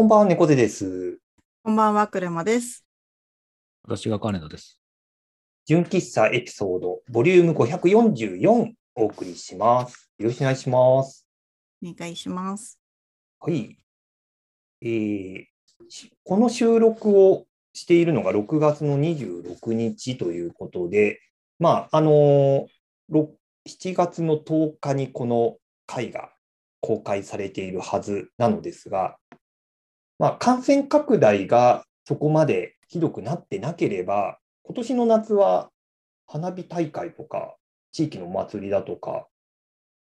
こんばんは、猫背です。こんばんは、クレマです。私が金田です。純喫茶エピソード、ボリューム544お送りします。よろしくお願いします。お願いします。はい。えーしこの収録をしているのが6月の26日ということで、まあ、あのーろ7月の10日にこの回が公開されているはずなのですが、まあ、感染拡大がそこまでひどくなってなければ、今年の夏は花火大会とか、地域のお祭りだとか、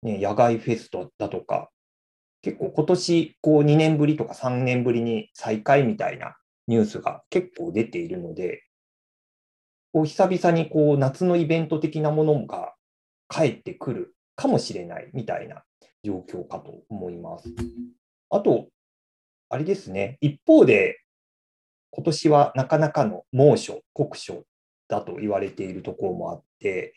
ね、野外フェストだとか、結構今年こう2年ぶりとか3年ぶりに再開みたいなニュースが結構出ているので、こう久々にこう夏のイベント的なものが帰ってくるかもしれないみたいな状況かと思います。あと、あれですね、一方で今年はなかなかの猛暑、酷暑だと言われているところもあって、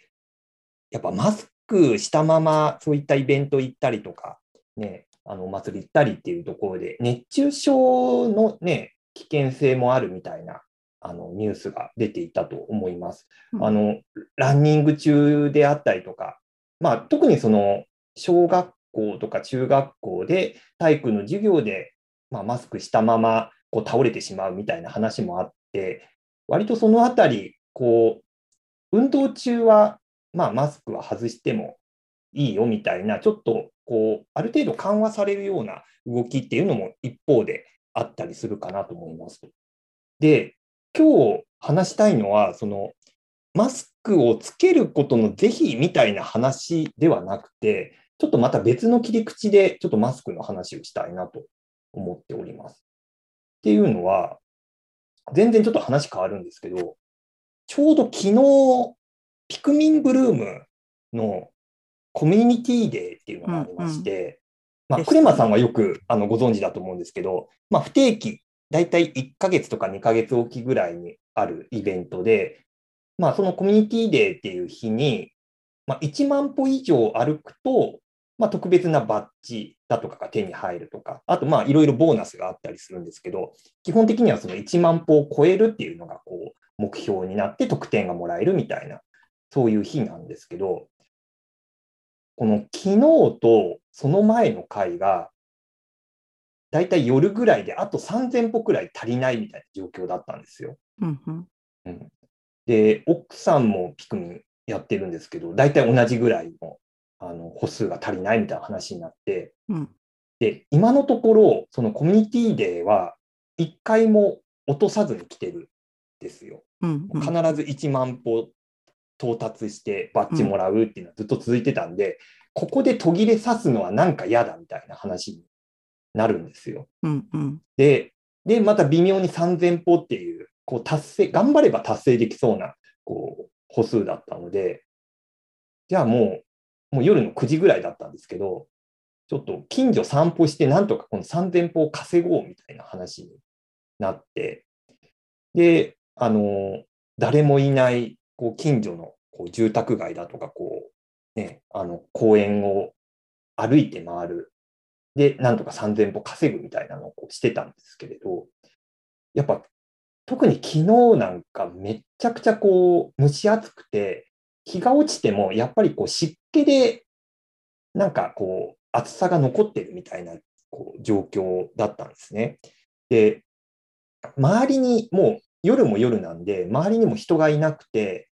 やっぱマスクしたままそういったイベント行ったりとか、ね、あのお祭り行ったりっていうところで、熱中症の、ね、危険性もあるみたいなあのニュースが出ていたと思います。うんあのランニング中であったりとか、まあ、特にその小学校とか中学校で体育の授業で、まあ、マスクしたままこう倒れてしまうみたいな話もあって、割とそのあたり、こう運動中は、まあ、マスクは外してもいいよみたいな、ちょっとこうある程度緩和されるような動きっていうのも一方であったりするかなと思います。で、今日話したいのは、そのマスクをつけることの是非みたいな話ではなくて、ちょっとまた別の切り口でちょっとマスクの話をしたいなと思っております。っていうのは、全然ちょっと話変わるんですけど、ちょうど昨日、ピクミンブルームのコミュニティデーっていうのがありまして、まあ、ですクレマさんはよくあのご存知だと思うんですけど、まあ、不定期、だいたい1ヶ月とか2ヶ月おきぐらいにあるイベントで、まあ、そのコミュニティデーっていう日に、まあ、1万歩以上歩くと、まあ、特別なバッジだとかが手に入るとか、あと、まあ、いろいろボーナスがあったりするんですけど、基本的にはその1万歩を超えるっていうのが、こう、目標になって得点がもらえるみたいな、そういう日なんですけど、この昨日とその前の回が、だいたい夜ぐらいであと3000歩くらい足りないみたいな状況だったんですよ。うんうんうん、で、奥さんもピクミンやってるんですけど、大体同じぐらいのあの歩数が足りないみたいな話になって、うんで、今のところ、そのコミュニティデーは1回も落とさずに来てるんですよ。うんうん必ず1万歩到達してバッジもらうっていうのはずっと続いてたんで、ここで途切れさすのはなんか嫌だみたいな話になるんですよ。うんうんで、で、また微妙に3000歩っていう、こう達成、頑張れば達成できそうな、こう、歩数だったので、じゃあもう、もう夜の9時ぐらいだったんですけど、ちょっと近所散歩して、なんとかこの3000歩を稼ごうみたいな話になって、で、あの、誰もいない、こう、近所のこう住宅街だとか、こう、ね、あの、公園を歩いて回る。で、なんとか3000歩稼ぐみたいなのをこうしてたんですけれど、やっぱ特に昨日なんかめちゃくちゃこう蒸し暑くて、日が落ちてもやっぱりこう湿気でなんかこう暑さが残ってるみたいなこう状況だったんですね。で、周りにもう夜も夜なんで、周りにも人がいなくて、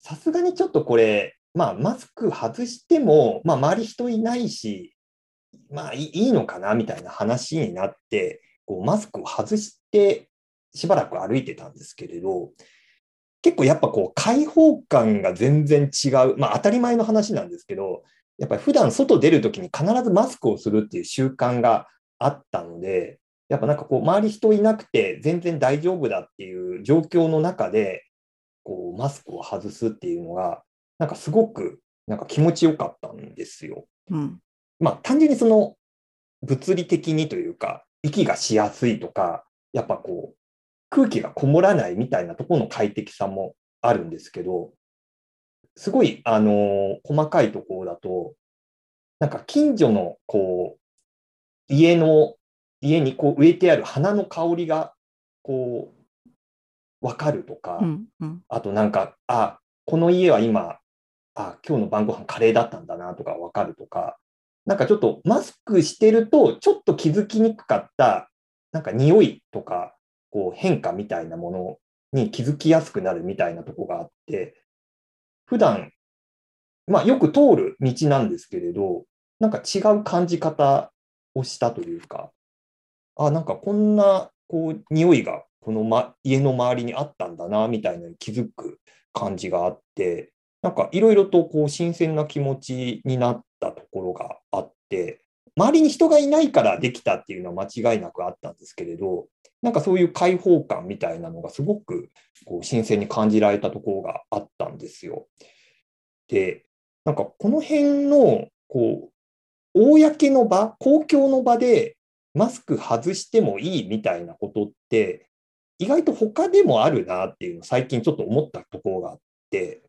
さすがにちょっとこれ、まあマスク外しても、まあ周り人いないし、まあいいのかなみたいな話になって、こうマスクを外してしばらく歩いてたんですけれど、結構やっぱこう開放感が全然違う、まあ当たり前の話なんですけど、やっぱり普段外出るときに必ずマスクをするっていう習慣があったので、やっぱなんかこう周り人いなくて全然大丈夫だっていう状況の中で、こうマスクを外すっていうのが、なんかすごくなんか気持ちよかったんですよ。うんまあ単純にその物理的にというか、息がしやすいとか、やっぱこう空気がこもらないみたいなところの快適さもあるんですけど、すごい、あのー細かいところだと、なんか近所のこう家の家にこう植えてある花の香りがこう分かるとか、うんうん。あとなんか、あ、この家は今、あ、今日の晩ご飯カレーだったんだなとか分かるとか、なんかちょっとマスクしてると、ちょっと気づきにくかった、なんか匂いとか、こう変化みたいなものに気づきやすくなるみたいなとこがあって、普段、まあよく通る道なんですけれど、なんか違う感じ方をしたというか、あ、なんかこんな、こう、匂いがこの、ま、家の周りにあったんだな、みたいなのに気づく感じがあって、なんかいろいろとこう新鮮な気持ちになったところがあって、周りに人がいないからできたっていうのは間違いなくあったんですけれど、なんかそういう開放感みたいなのがすごくこう新鮮に感じられたところがあったんですよ。で、なんかこの辺のこう公の場、公共の場でマスク外してもいいみたいなことって、意外と他でもあるなっていうのを最近ちょっと思ったところがあって、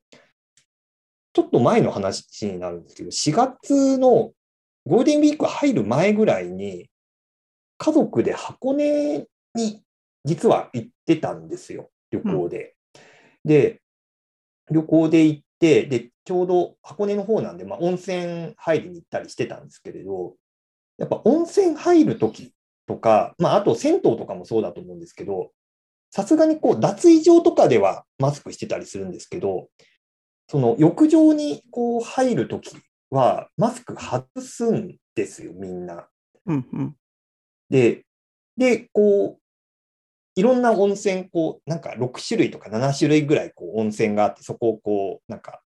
ちょっと前の話になるんですけど、4月のゴールデンウィーク入る前ぐらいに、家族で箱根に実は行ってたんですよ、旅行で。で、旅行で行って、で、ちょうど箱根の方なんで、まあ、温泉入りに行ったりしてたんですけれど、やっぱ温泉入るときとか、まあ、あと銭湯とかもそうだと思うんですけど、さすがにこう脱衣場とかではマスクしてたりするんですけど、その浴場にこう入るときはマスク外すんですよ、みんな。うんうんで、で、こう、いろんな温泉、こう、なんか6種類とか7種類ぐらいこう温泉があって、そこをこう、なんか、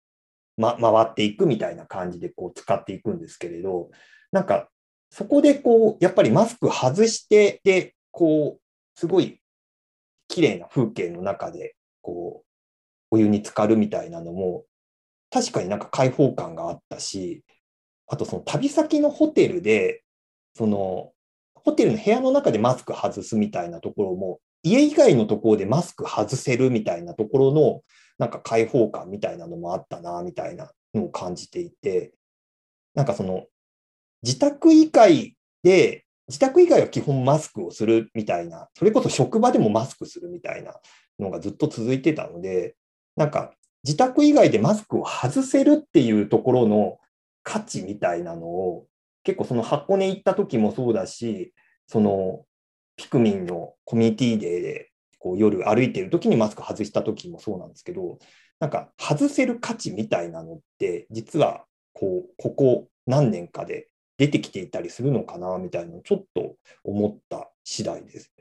ま、回っていくみたいな感じでこう使っていくんですけれど、なんか、そこでこう、やっぱりマスク外して、で、こう、すごい綺麗な風景の中で、こう、お湯に浸かるみたいなのも、確かになんか開放感があったし、あとその旅先のホテルで、その、ホテルの部屋の中でマスク外すみたいなところも、家以外のところでマスク外せるみたいなところの、なんか開放感みたいなのもあったな、みたいなのを感じていて、なんかその、自宅以外で、自宅以外は基本マスクをするみたいな、それこそ職場でもマスクするみたいなのがずっと続いてたので、なんか自宅以外でマスクを外せるっていうところの価値みたいなのを、結構その箱根行った時もそうだし、そのピクミンのコミュニティデーでこう夜歩いてる時にマスク外した時もそうなんですけど、なんか外せる価値みたいなのって、実はこうここ何年かで出てきていたりするのかなみたいなのをちょっと思った次第です。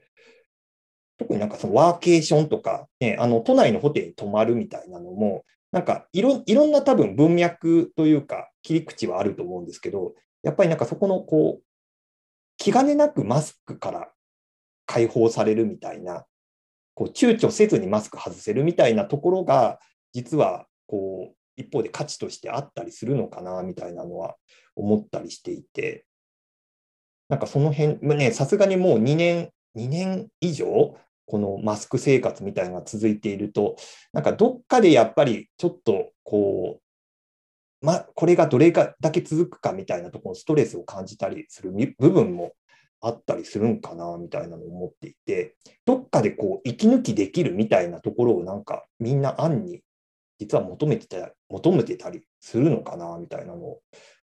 特になんかそのワーケーションとか、ね、あの都内のホテルに泊まるみたいなのも、なんかいろいろんな多分文脈というか切り口はあると思うんですけど、やっぱりなんかそこのこう、気兼ねなくマスクから解放されるみたいな、こう躊躇せずにマスク外せるみたいなところが、実はこう一方で価値としてあったりするのかなみたいなのは思ったりしていて、なんかその辺、ね、さすがにもう2年、2年以上、このマスク生活みたいなのが続いていると、なんかどっかでやっぱりちょっとこうう、ま、これがどれだけ続くかみたいなところのストレスを感じたりする部分もあったりするんかなみたいなのを思っていて、どっかでこう息抜きできるみたいなところをなんかみんな案に実は求めてた求めてたりするのかなみたいなのを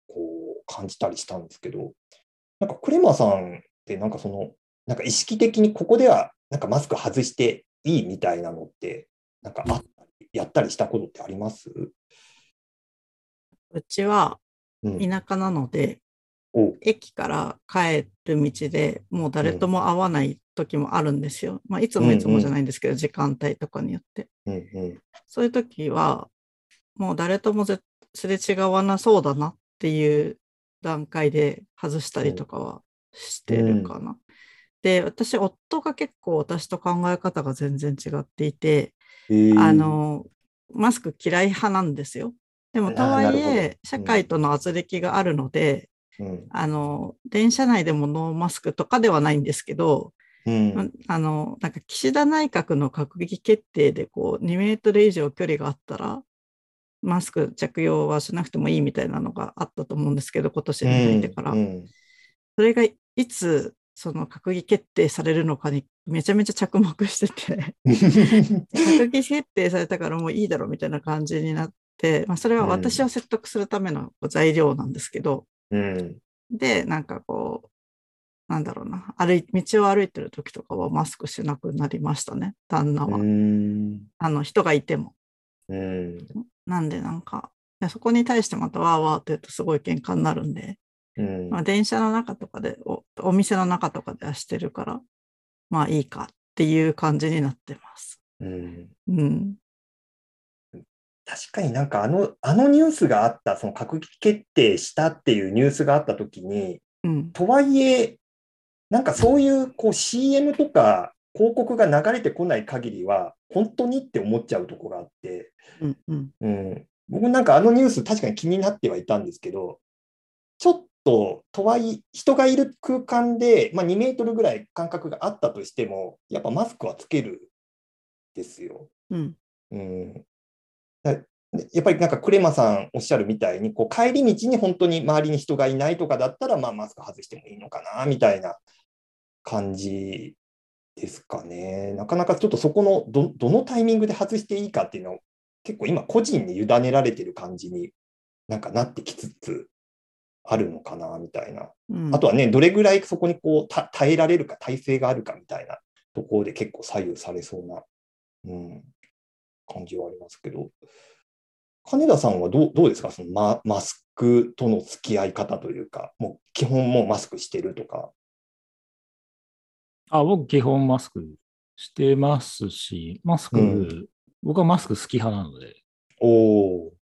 こう感じたりしたんですけど、なんかクレマさんってなんかそのなんか意識的にここではなんかマスク外していいみたいなのってなんかあったりやったりしたことってあります？うちはうん、田舎なので、お駅から帰る道でもう誰とも会わない時もあるんですよ。まあ、いつもいつもじゃないんですけど、時間帯とかによって。うんうんそういう時は、もう誰ともぜすれ違わなそうだなっていう段階で外したりとかはしてるかな。で、私、夫が結構私と考え方が全然違っていて、えーあの、マスク嫌い派なんですよ。でも、とはいえ、社会との圧力があるので、うん。あの、電車内でもノーマスクとかではないんですけど、うん。あの、なんか岸田内閣の閣議決定でこう2メートル以上距離があったら、マスク着用はしなくてもいいみたいなのがあったと思うんですけど、今年に入ってから。うんそれがいつその閣議決定されるのかにめちゃめちゃ着目してて。閣議決定されたからもういいだろうみたいな感じになって、まあ、それは私を説得するための材料なんですけど、うん。で、なんかこう、なんだろうな、歩い道を歩いてる時とかはマスクしなくなりましたね、旦那は。うん。あの人がいても。うん。なんでなんか、そこに対してまたわーわーって言うとすごい喧嘩になるんで、うんまあ、電車の中とかでお、お店の中とかではしてるから、まあいいかっていう感じになってます。うん。うん。確かになんかあの、あのニュースがあった、その閣議決定したっていうニュースがあったときに、うん。とはいえ、なんかそういうこう CM とか広告が流れてこない限りは、本当にって思っちゃうところがあって、うん。うん。うん、僕なんかあのニュース確かに気になってはいたんですけど、ちょっと、とはいえ、人がいる空間で、まあ、2メートルぐらい間隔があったとしても、やっぱマスクはつけるですよ。うん。うん、だやっぱりなんかクレマさんおっしゃるみたいに、こう帰り道に本当に周りに人がいないとかだったら、まあ、マスク外してもいいのかなみたいな感じですかね。なかなかちょっとそこのどどのタイミングで外していいかっていうのを結構今個人に委ねられてる感じになんかなってきつつあるのかなみたいな。うん。あとはね、どれぐらいそこにこうた耐えられるか、体制があるかみたいなところで結構左右されそうな、うん、感じはありますけど、金田さんはどうどうですか、そのママスクとの付き合い方というか、もう基本もうマスクしてるとか。あ、僕基本マスクしてますし、マスク、うん。僕はマスク好き派なので、おお、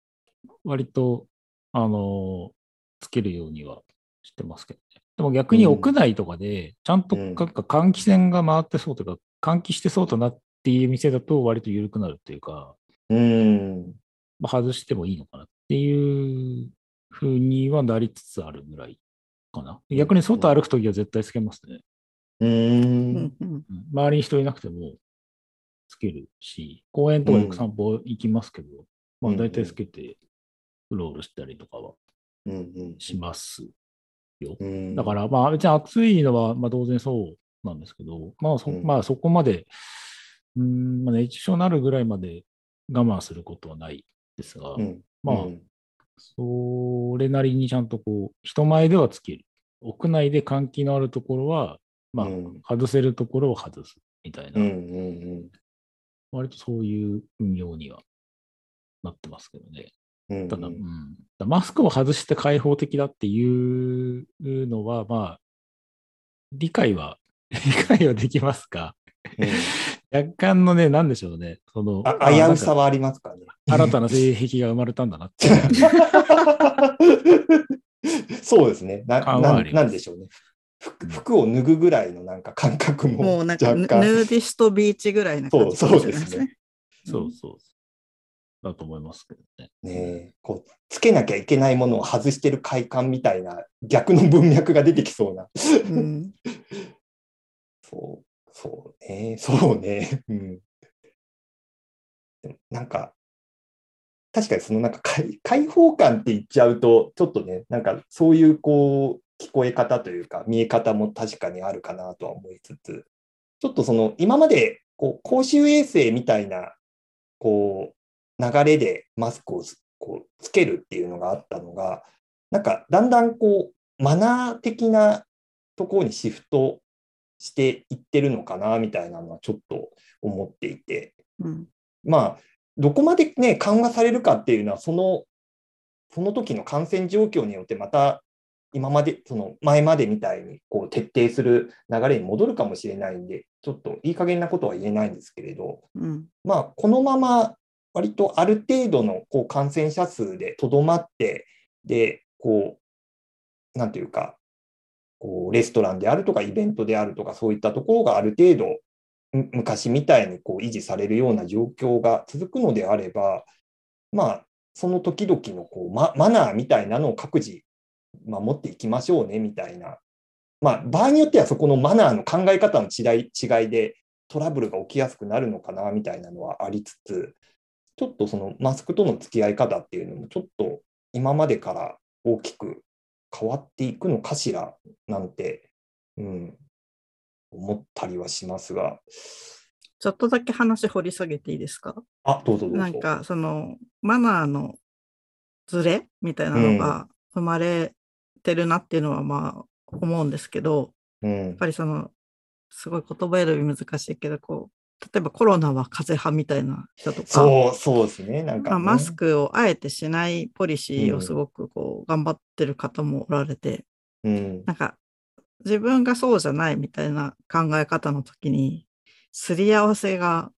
割と、あの、つけるようにはしてますけどね。でも逆に屋内とかで、ちゃんとうん。なんか換気扇が回ってそうとか、換気してそうだなっていう店だと割と緩くなるっていうか、うん、まあ、外してもいいのかなっていうふうにはなりつつあるぐらいかな。逆に外歩くときは絶対つけますね。う、うん。周りに人いなくてもつけるし、公園とかよく散歩行きますけど、まあ大体つけてうろうろしたりとかはうん、うん、しますよ。うん。だからまあ別に暑いのはまあ当然そうなんですけど、まあそ,、うん。まあ、そこまで、うん、まあ、熱中症になるぐらいまで我慢することはないですが、うん、まあうんそれなりにちゃんとこう、人前ではつける。屋内で換気のあるところは、まあ、うん。外せるところを外すみたいな、うん、うん、割とそういう運用にはなってますけどね。うん、ただ、うん、だマスクを外して開放的だっていうのは、まあ、理解は、理解はできますかうん若干のね、なんでしょうね。その、ああ危うさはありますかね。新たな性癖が生まれたんだなって。そうですね。なななんでしょうね。服服を脱ぐぐらいのなんか感覚ももうなんかヌ。ーディストビーチぐらいな感じかもしれないですね。そうそう。だと思いますけどね。ねえこうつけなきゃいけないものを外してる快感みたいな逆の文脈が出てきそうな。うん。そう、そうね、そうね。うん。なんか、確かにそのなんか開開放感って言っちゃうと、ちょっとね、なんかそういうこう、聞こえ方というか、見え方も確かにあるかなとは思いつつ、ちょっとその今までこう公衆衛生みたいなこう流れでマスクをこうつけるっていうのがあったのが、なんかだんだんこうマナー的なところにシフトしていってるのかなみたいなのはちょっと思っていて、うん。まあ、どこまでね、緩和されるかっていうのは、その、その時の感染状況によってまた、今まで、その前までみたいにこう徹底する流れに戻るかもしれないんで、ちょっといい加減なことは言えないんですけれど、うん。まあ、このまま割とある程度のこう感染者数でとどまって、で、こう、なんていうか、こうレストランであるとかイベントであるとかそういったところがある程度昔みたいにこう維持されるような状況が続くのであれば、まあ、その時々のこうママナーみたいなのを各自守っていきましょうねみたいな、まあ、場合によってはそこのマナーの考え方の違い違いでトラブルが起きやすくなるのかなみたいなのはありつつ、ちょっとそのマスクとの付き合い方っていうのもちょっと今までから大きく変わっていくのかしら？なんて、うん、思ったりはしますが。ちょっとだけ話掘り下げていいですか？あ、どうぞどうぞ。なんか、その、マナーのズレみたいなのが生まれてるなっていうのは、まあ、思うんですけど、うんやっぱりその、すごい言葉選び難しいけど、こう、例えばコロナは風邪派みたいな人とか、そう、そうですね。なんか、ね。まあ、マスクをあえてしないポリシーうんをすごくこう頑張ってる方もおられて、うん。なんか自分がそうじゃないみたいな考え方の時に、すり合わせが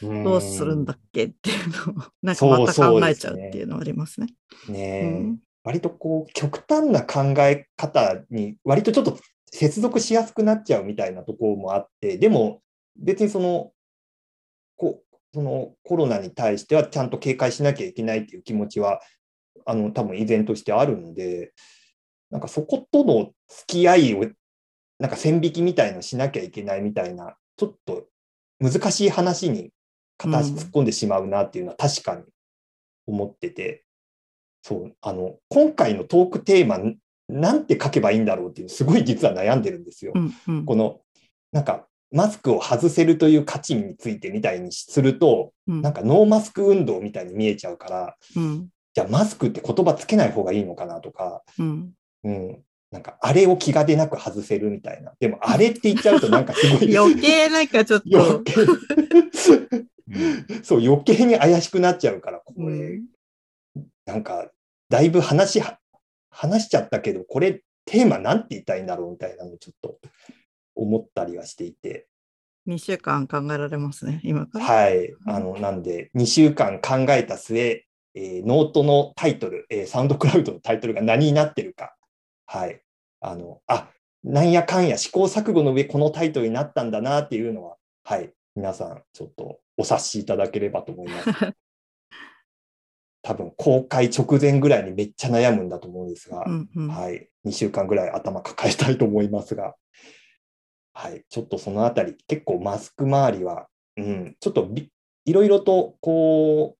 どうするんだっけっていうのを、なんかまた考えちゃうっていうのはありますね。うんね。えうん。割とこう、極端な考え方に、割とちょっと接続しやすくなっちゃうみたいなところもあって、でも、別にその、こう、そのコロナに対してはちゃんと警戒しなきゃいけないっていう気持ちは、あの、多分依然としてあるので、なんかそことの付き合いを、なんか線引きみたいのしなきゃいけないみたいな、ちょっと難しい話に片足突っ込んでしまうなっていうのは確かに思ってて、そう、あの、今回のトークテーマ、なんて書けばいいんだろうっていう、すごい実は悩んでるんですよ。うんうんこの、なんか、マスクを外せるという価値についてみたいにすると、うん。なんかノーマスク運動みたいに見えちゃうから、うん。じゃあマスクって言葉つけない方がいいのかなとか、うん。うん、なんかあれを気が出なく外せるみたいな。でもあれって言っちゃうとなんかすごい 余計なんかちょっと、余計。そう余計に怪しくなっちゃうから、これ、うん。なんかだいぶ話は話しちゃったけど、これテーマなんて言いたいんだろうみたいなのちょっと思ったりはしていて。2週間考えられますね、今から？はい。あの、なんで、2週間考えた末、えーノートのタイトル、えーサウンドクラウドのタイトルが何になってるか。はい。あの、あ、なんやかんや試行錯誤の上、このタイトルになったんだなっていうのは、はい。皆さん、ちょっとお察しいただければと思います。多分、公開直前ぐらいにめっちゃ悩むんだと思うんですが、うんうんはい。2週間ぐらい頭抱えたいと思いますが、はい。ちょっとそのあたり、結構マスク周りは、うん、ちょっとびいろいろと、こ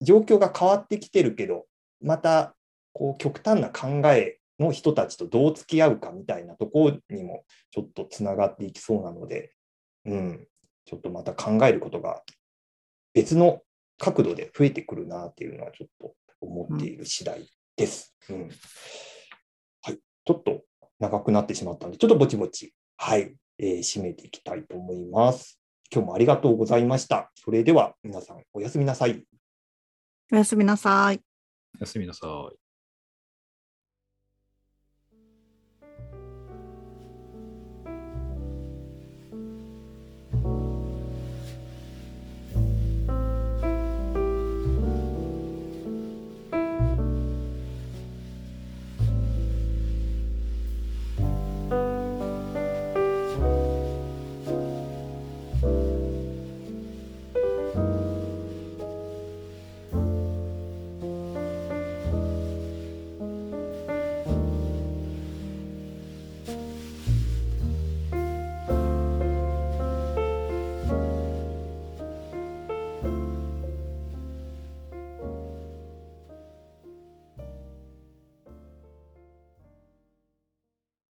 う、状況が変わってきてるけど、また、こう、極端な考えの人たちとどう付き合うかみたいなところにも、ちょっとつながっていきそうなので、うん、ちょっとまた考えることが別の角度で増えてくるなっていうのはちょっと思っている次第です。うん。はい、ちょっと長くなってしまったので、ちょっとぼちぼち、はい、えー締めていきたいと思います。今日もありがとうございました。それでは皆さんおやすみなさい。おやすみなさい。おやすみなさい。